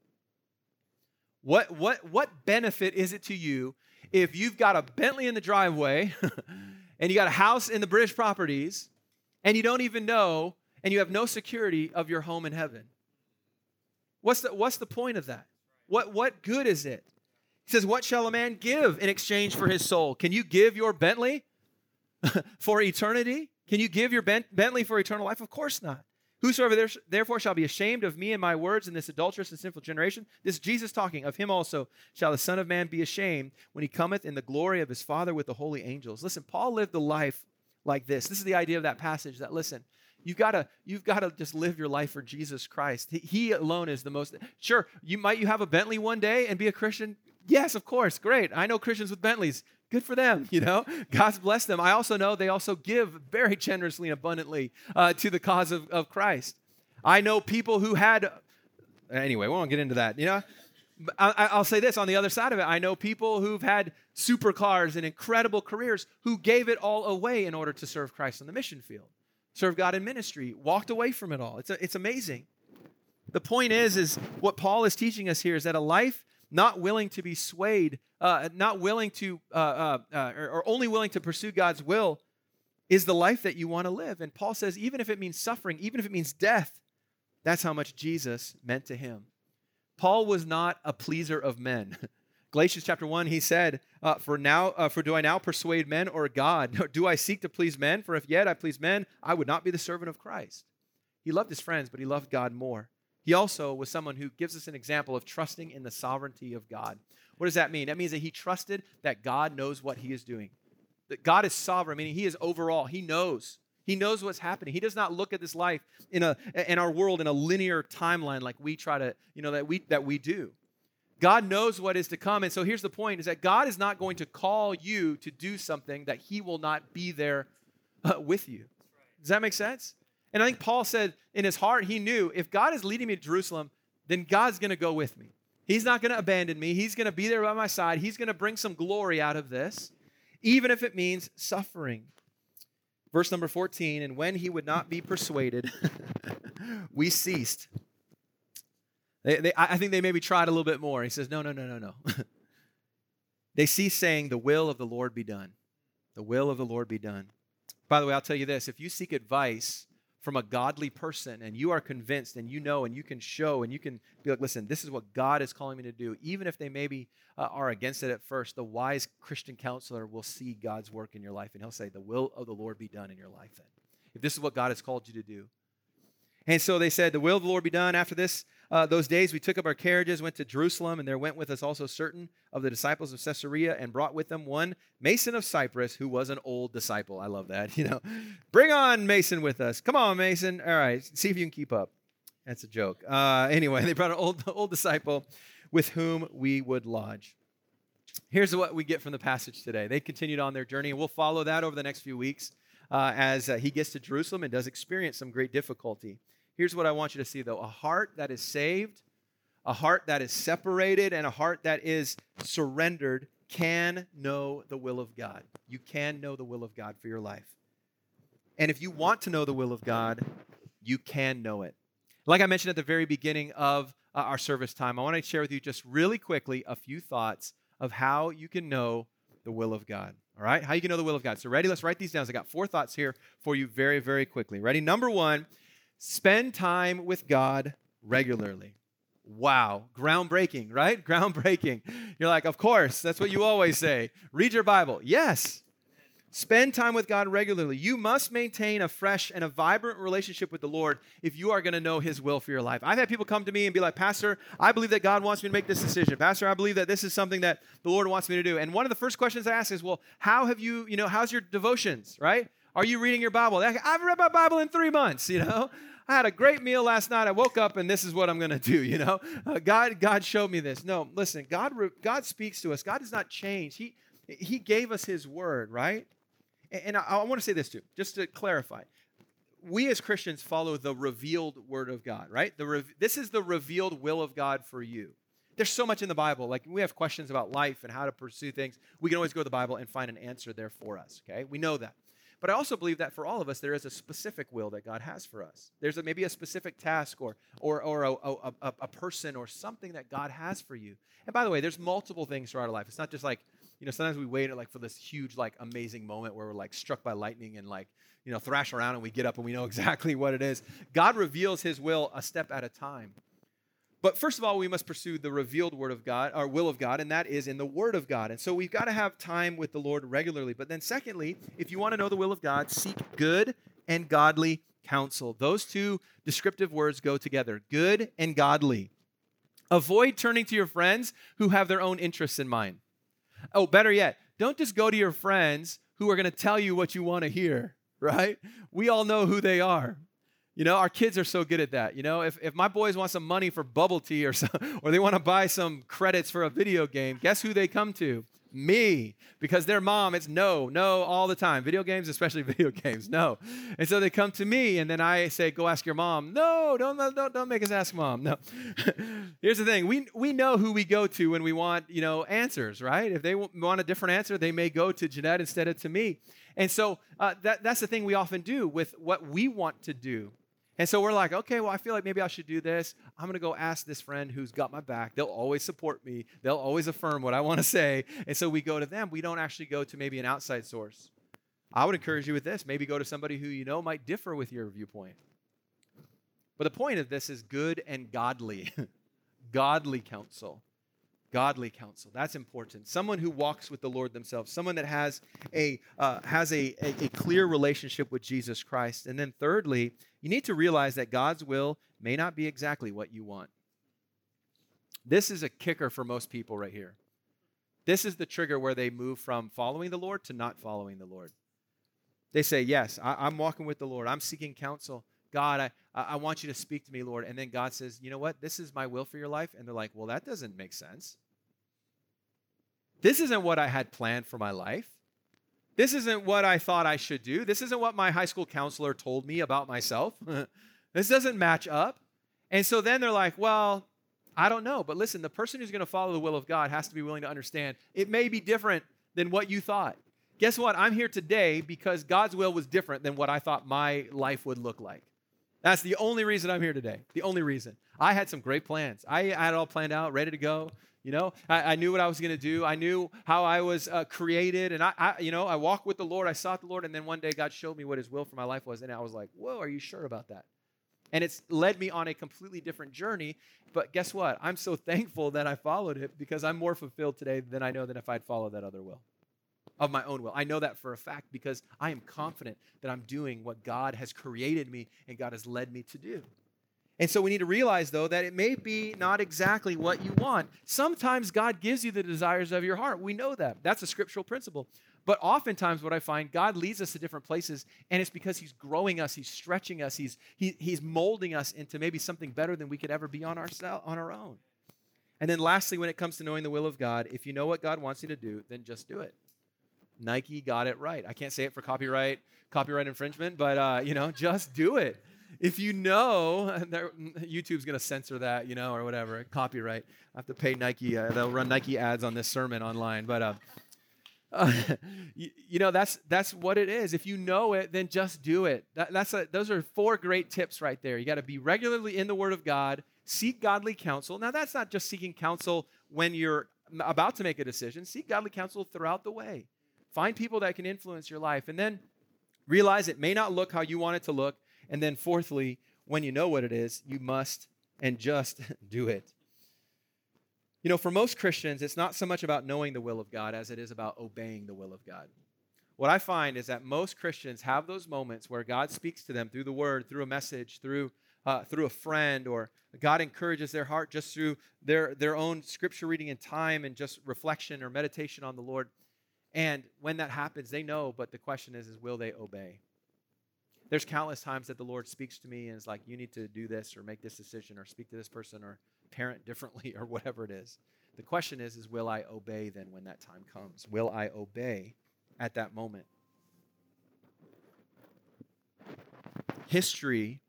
What, what, what benefit is it to you if you've got a Bentley in the driveway and you got a house in the British properties and you don't even know and you have no security of your home in heaven? What's the, what's the point of that? What, what good is it? He says, What shall a man give in exchange for his soul? Can you give your Bentley for eternity? Can you give your Bentley for eternal life? Of course not. Whosoever therefore shall be ashamed of me and my words in this adulterous and sinful generation, this Jesus talking, of him also shall the Son of Man be ashamed when he cometh in the glory of his Father with the holy angels. Listen, Paul lived a life like this. This is the idea of that passage that, listen, you've got to you've got to just live your life for jesus christ he, he, alone is the most sure you might you have a bentley one day and be a christian yes of course great i know christians with bentleys good for them you know? God's blessed them. I also know they also give very generously and abundantly uh, to the cause of, of christ. I know people who had anyway we won't get into that you know? I, will say this on the other side of it. I know people who've had supercars and incredible careers who gave it all away in order to serve christ on the mission field serve god in ministry walked away from it all. It's, a, it's amazing. The point is is what paul is teaching us here is that a life not willing to be swayed, uh, not willing to, uh, uh, uh, or, or only willing to pursue God's will, is the life that you want to live. And Paul says, even if it means suffering, even if it means death, that's how much Jesus meant to him. Paul was not a pleaser of men. Galatians chapter 1, he said, uh, for now, uh, for do I now persuade men or God? do I seek to please men? For if yet I please men, I would not be the servant of Christ. He loved his friends, but he loved God more. He also was someone who gives us an example of trusting in the sovereignty of God. What does that mean? That means that he trusted that God knows what he is doing. That God is sovereign, meaning he is overall. He knows. He knows what's happening. He does not look at this life in a in our world in a linear timeline like we try to, you know, that we that we do. God knows what is to come. And so here's the point is that God is not going to call you to do something that he will not be there uh, with you. Does that make sense? And I think Paul said in his heart, he knew if God is leading me to Jerusalem, then God's going to go with me. He's not going to abandon me. He's going to be there by my side. He's going to bring some glory out of this, even if it means suffering. Verse number 14, and when he would not be persuaded, we ceased. They, they, I think they maybe tried a little bit more. He says, No, no, no, no, no. they ceased saying, The will of the Lord be done. The will of the Lord be done. By the way, I'll tell you this if you seek advice from a godly person and you are convinced and you know and you can show and you can be like, listen, this is what God is calling me to do, even if they maybe uh, are against it at first, the wise Christian counselor will see God's work in your life and he'll say, the will of the Lord be done in your life then. If this is what God has called you to do. And so they said, The will of the Lord be done. After this, uh, those days, we took up our carriages, went to Jerusalem, and there went with us also certain of the disciples of Caesarea, and brought with them one Mason of Cyprus, who was an old disciple. I love that. You know, bring on Mason with us. Come on, Mason. All right, see if you can keep up. That's a joke. Uh, anyway, they brought an old, old disciple with whom we would lodge. Here's what we get from the passage today. They continued on their journey, and we'll follow that over the next few weeks uh, as uh, he gets to Jerusalem and does experience some great difficulty. Here's what I want you to see, though a heart that is saved, a heart that is separated, and a heart that is surrendered can know the will of God. You can know the will of God for your life. And if you want to know the will of God, you can know it. Like I mentioned at the very beginning of uh, our service time, I want to share with you just really quickly a few thoughts of how you can know the will of God. All right? How you can know the will of God. So, ready? Let's write these down. I got four thoughts here for you very, very quickly. Ready? Number one, Spend time with God regularly. Wow, groundbreaking, right? Groundbreaking. You're like, of course, that's what you always say. Read your Bible. Yes. Spend time with God regularly. You must maintain a fresh and a vibrant relationship with the Lord if you are going to know His will for your life. I've had people come to me and be like, Pastor, I believe that God wants me to make this decision. Pastor, I believe that this is something that the Lord wants me to do. And one of the first questions I ask is, Well, how have you, you know, how's your devotions, right? Are you reading your Bible? I've read my Bible in three months, you know? I had a great meal last night. I woke up and this is what I'm going to do, you know? Uh, God God showed me this. No, listen, God God speaks to us. God does not change. He he gave us his word, right? And, and I, I want to say this too, just to clarify. We as Christians follow the revealed word of God, right? The re- this is the revealed will of God for you. There's so much in the Bible. Like we have questions about life and how to pursue things. We can always go to the Bible and find an answer there for us, okay? We know that. But I also believe that for all of us, there is a specific will that God has for us. There's a, maybe a specific task or, or, or a, a, a, a person or something that God has for you. And by the way, there's multiple things throughout our life. It's not just like, you know, sometimes we wait like for this huge, like amazing moment where we're like struck by lightning and like, you know, thrash around and we get up and we know exactly what it is. God reveals his will a step at a time. But first of all, we must pursue the revealed word of God, our will of God, and that is in the word of God. And so we've got to have time with the Lord regularly. But then, secondly, if you want to know the will of God, seek good and godly counsel. Those two descriptive words go together good and godly. Avoid turning to your friends who have their own interests in mind. Oh, better yet, don't just go to your friends who are going to tell you what you want to hear, right? We all know who they are. You know, our kids are so good at that. You know, if, if my boys want some money for bubble tea or, some, or they want to buy some credits for a video game, guess who they come to? Me. Because their mom, it's no, no all the time. Video games, especially video games, no. And so they come to me, and then I say, go ask your mom. No, don't, don't, don't make us ask mom. No. Here's the thing we, we know who we go to when we want, you know, answers, right? If they want a different answer, they may go to Jeanette instead of to me. And so uh, that, that's the thing we often do with what we want to do. And so we're like, okay, well, I feel like maybe I should do this. I'm going to go ask this friend who's got my back. They'll always support me, they'll always affirm what I want to say. And so we go to them. We don't actually go to maybe an outside source. I would encourage you with this maybe go to somebody who you know might differ with your viewpoint. But the point of this is good and godly, godly counsel godly counsel that's important someone who walks with the lord themselves someone that has a uh, has a, a, a clear relationship with jesus christ and then thirdly you need to realize that god's will may not be exactly what you want this is a kicker for most people right here this is the trigger where they move from following the lord to not following the lord they say yes I, i'm walking with the lord i'm seeking counsel God, I, I want you to speak to me, Lord. And then God says, You know what? This is my will for your life. And they're like, Well, that doesn't make sense. This isn't what I had planned for my life. This isn't what I thought I should do. This isn't what my high school counselor told me about myself. this doesn't match up. And so then they're like, Well, I don't know. But listen, the person who's going to follow the will of God has to be willing to understand it may be different than what you thought. Guess what? I'm here today because God's will was different than what I thought my life would look like. That's the only reason I'm here today. The only reason. I had some great plans. I had it all planned out, ready to go. You know, I, I knew what I was going to do. I knew how I was uh, created, and I, I, you know, I walked with the Lord. I sought the Lord, and then one day God showed me what His will for my life was, and I was like, "Whoa, are you sure about that?" And it's led me on a completely different journey. But guess what? I'm so thankful that I followed it because I'm more fulfilled today than I know than if I'd followed that other will of my own will. I know that for a fact because I am confident that I'm doing what God has created me and God has led me to do. And so we need to realize, though, that it may be not exactly what you want. Sometimes God gives you the desires of your heart. We know that. That's a scriptural principle. But oftentimes, what I find, God leads us to different places, and it's because He's growing us, He's stretching us, He's, he, he's molding us into maybe something better than we could ever be on our, on our own. And then, lastly, when it comes to knowing the will of God, if you know what God wants you to do, then just do it. Nike got it right. I can't say it for copyright copyright infringement, but uh, you know, just do it. If you know, that YouTube's gonna censor that, you know, or whatever, copyright. I have to pay Nike. Uh, they'll run Nike ads on this sermon online, but. Uh, uh, you, you, know that's that's what it is if you know it then just do it that, that's a, those are four great tips right there you got to be regularly in the word of god seek godly counsel now that's not just seeking counsel when you're about to make a decision seek godly counsel throughout the way Find people that can influence your life. And then realize it may not look how you want it to look. And then, fourthly, when you know what it is, you must and just do it. You know, for most Christians, it's not so much about knowing the will of God as it is about obeying the will of God. What I find is that most Christians have those moments where God speaks to them through the word, through a message, through, uh, through a friend, or God encourages their heart just through their, their own scripture reading and time and just reflection or meditation on the Lord. And when that happens, they know, but the question is, is will they obey? There's countless times that the Lord speaks to me and is like, you need to do this or make this decision or speak to this person or parent differently or whatever it is. The question is, is will I obey then when that time comes? Will I obey at that moment? History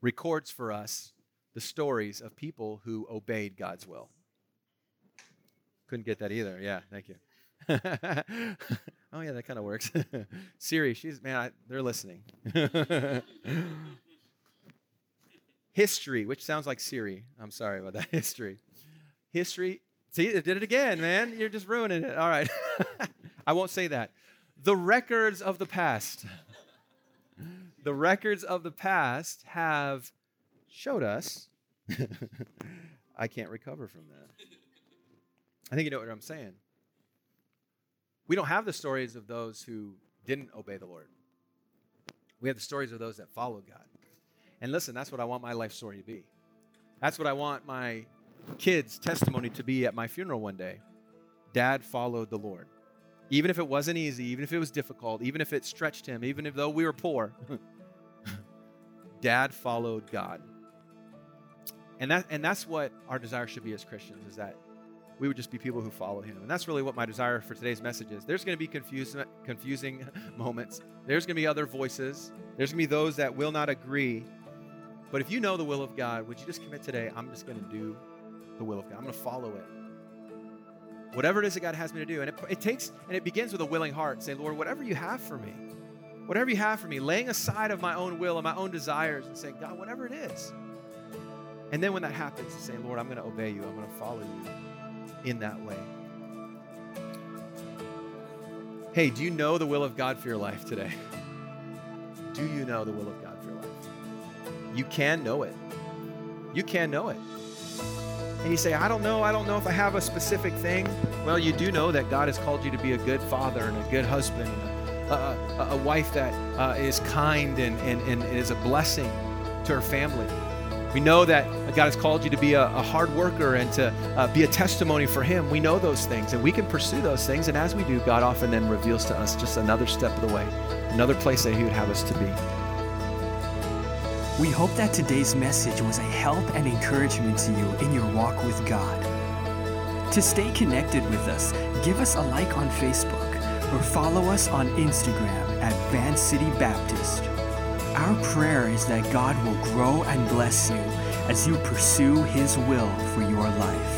records for us the stories of people who obeyed God's will. Couldn't get that either. Yeah, thank you. oh yeah, that kind of works. Siri, she's man, I, they're listening. History, which sounds like Siri. I'm sorry about that. History. History. See, it did it again, man. You're just ruining it. All right. I won't say that. The records of the past. the records of the past have showed us. I can't recover from that. I think you know what I'm saying. We don't have the stories of those who didn't obey the Lord. We have the stories of those that followed God. And listen, that's what I want my life story to be. That's what I want my kids' testimony to be at my funeral one day. Dad followed the Lord. Even if it wasn't easy, even if it was difficult, even if it stretched him, even if though we were poor, Dad followed God. And that and that's what our desire should be as Christians is that we would just be people who follow him. And that's really what my desire for today's message is. There's going to be confusing, confusing moments. There's going to be other voices. There's going to be those that will not agree. But if you know the will of God, would you just commit today? I'm just going to do the will of God. I'm going to follow it. Whatever it is that God has me to do. And it, it takes, and it begins with a willing heart. Say, Lord, whatever you have for me, whatever you have for me, laying aside of my own will and my own desires and saying, God, whatever it is. And then when that happens, to say, Lord, I'm going to obey you. I'm going to follow you in that way. Hey, do you know the will of God for your life today? Do you know the will of God for your life? You can know it. You can know it. And you say, I don't know, I don't know if I have a specific thing. Well, you do know that God has called you to be a good father and a good husband and a, a, a wife that uh, is kind and, and, and is a blessing to her family. We know that God has called you to be a, a hard worker and to uh, be a testimony for Him. We know those things and we can pursue those things. And as we do, God often then reveals to us just another step of the way, another place that He would have us to be. We hope that today's message was a help and encouragement to you in your walk with God. To stay connected with us, give us a like on Facebook or follow us on Instagram at Van City Baptist. Our prayer is that God will grow and bless you as you pursue His will for your life.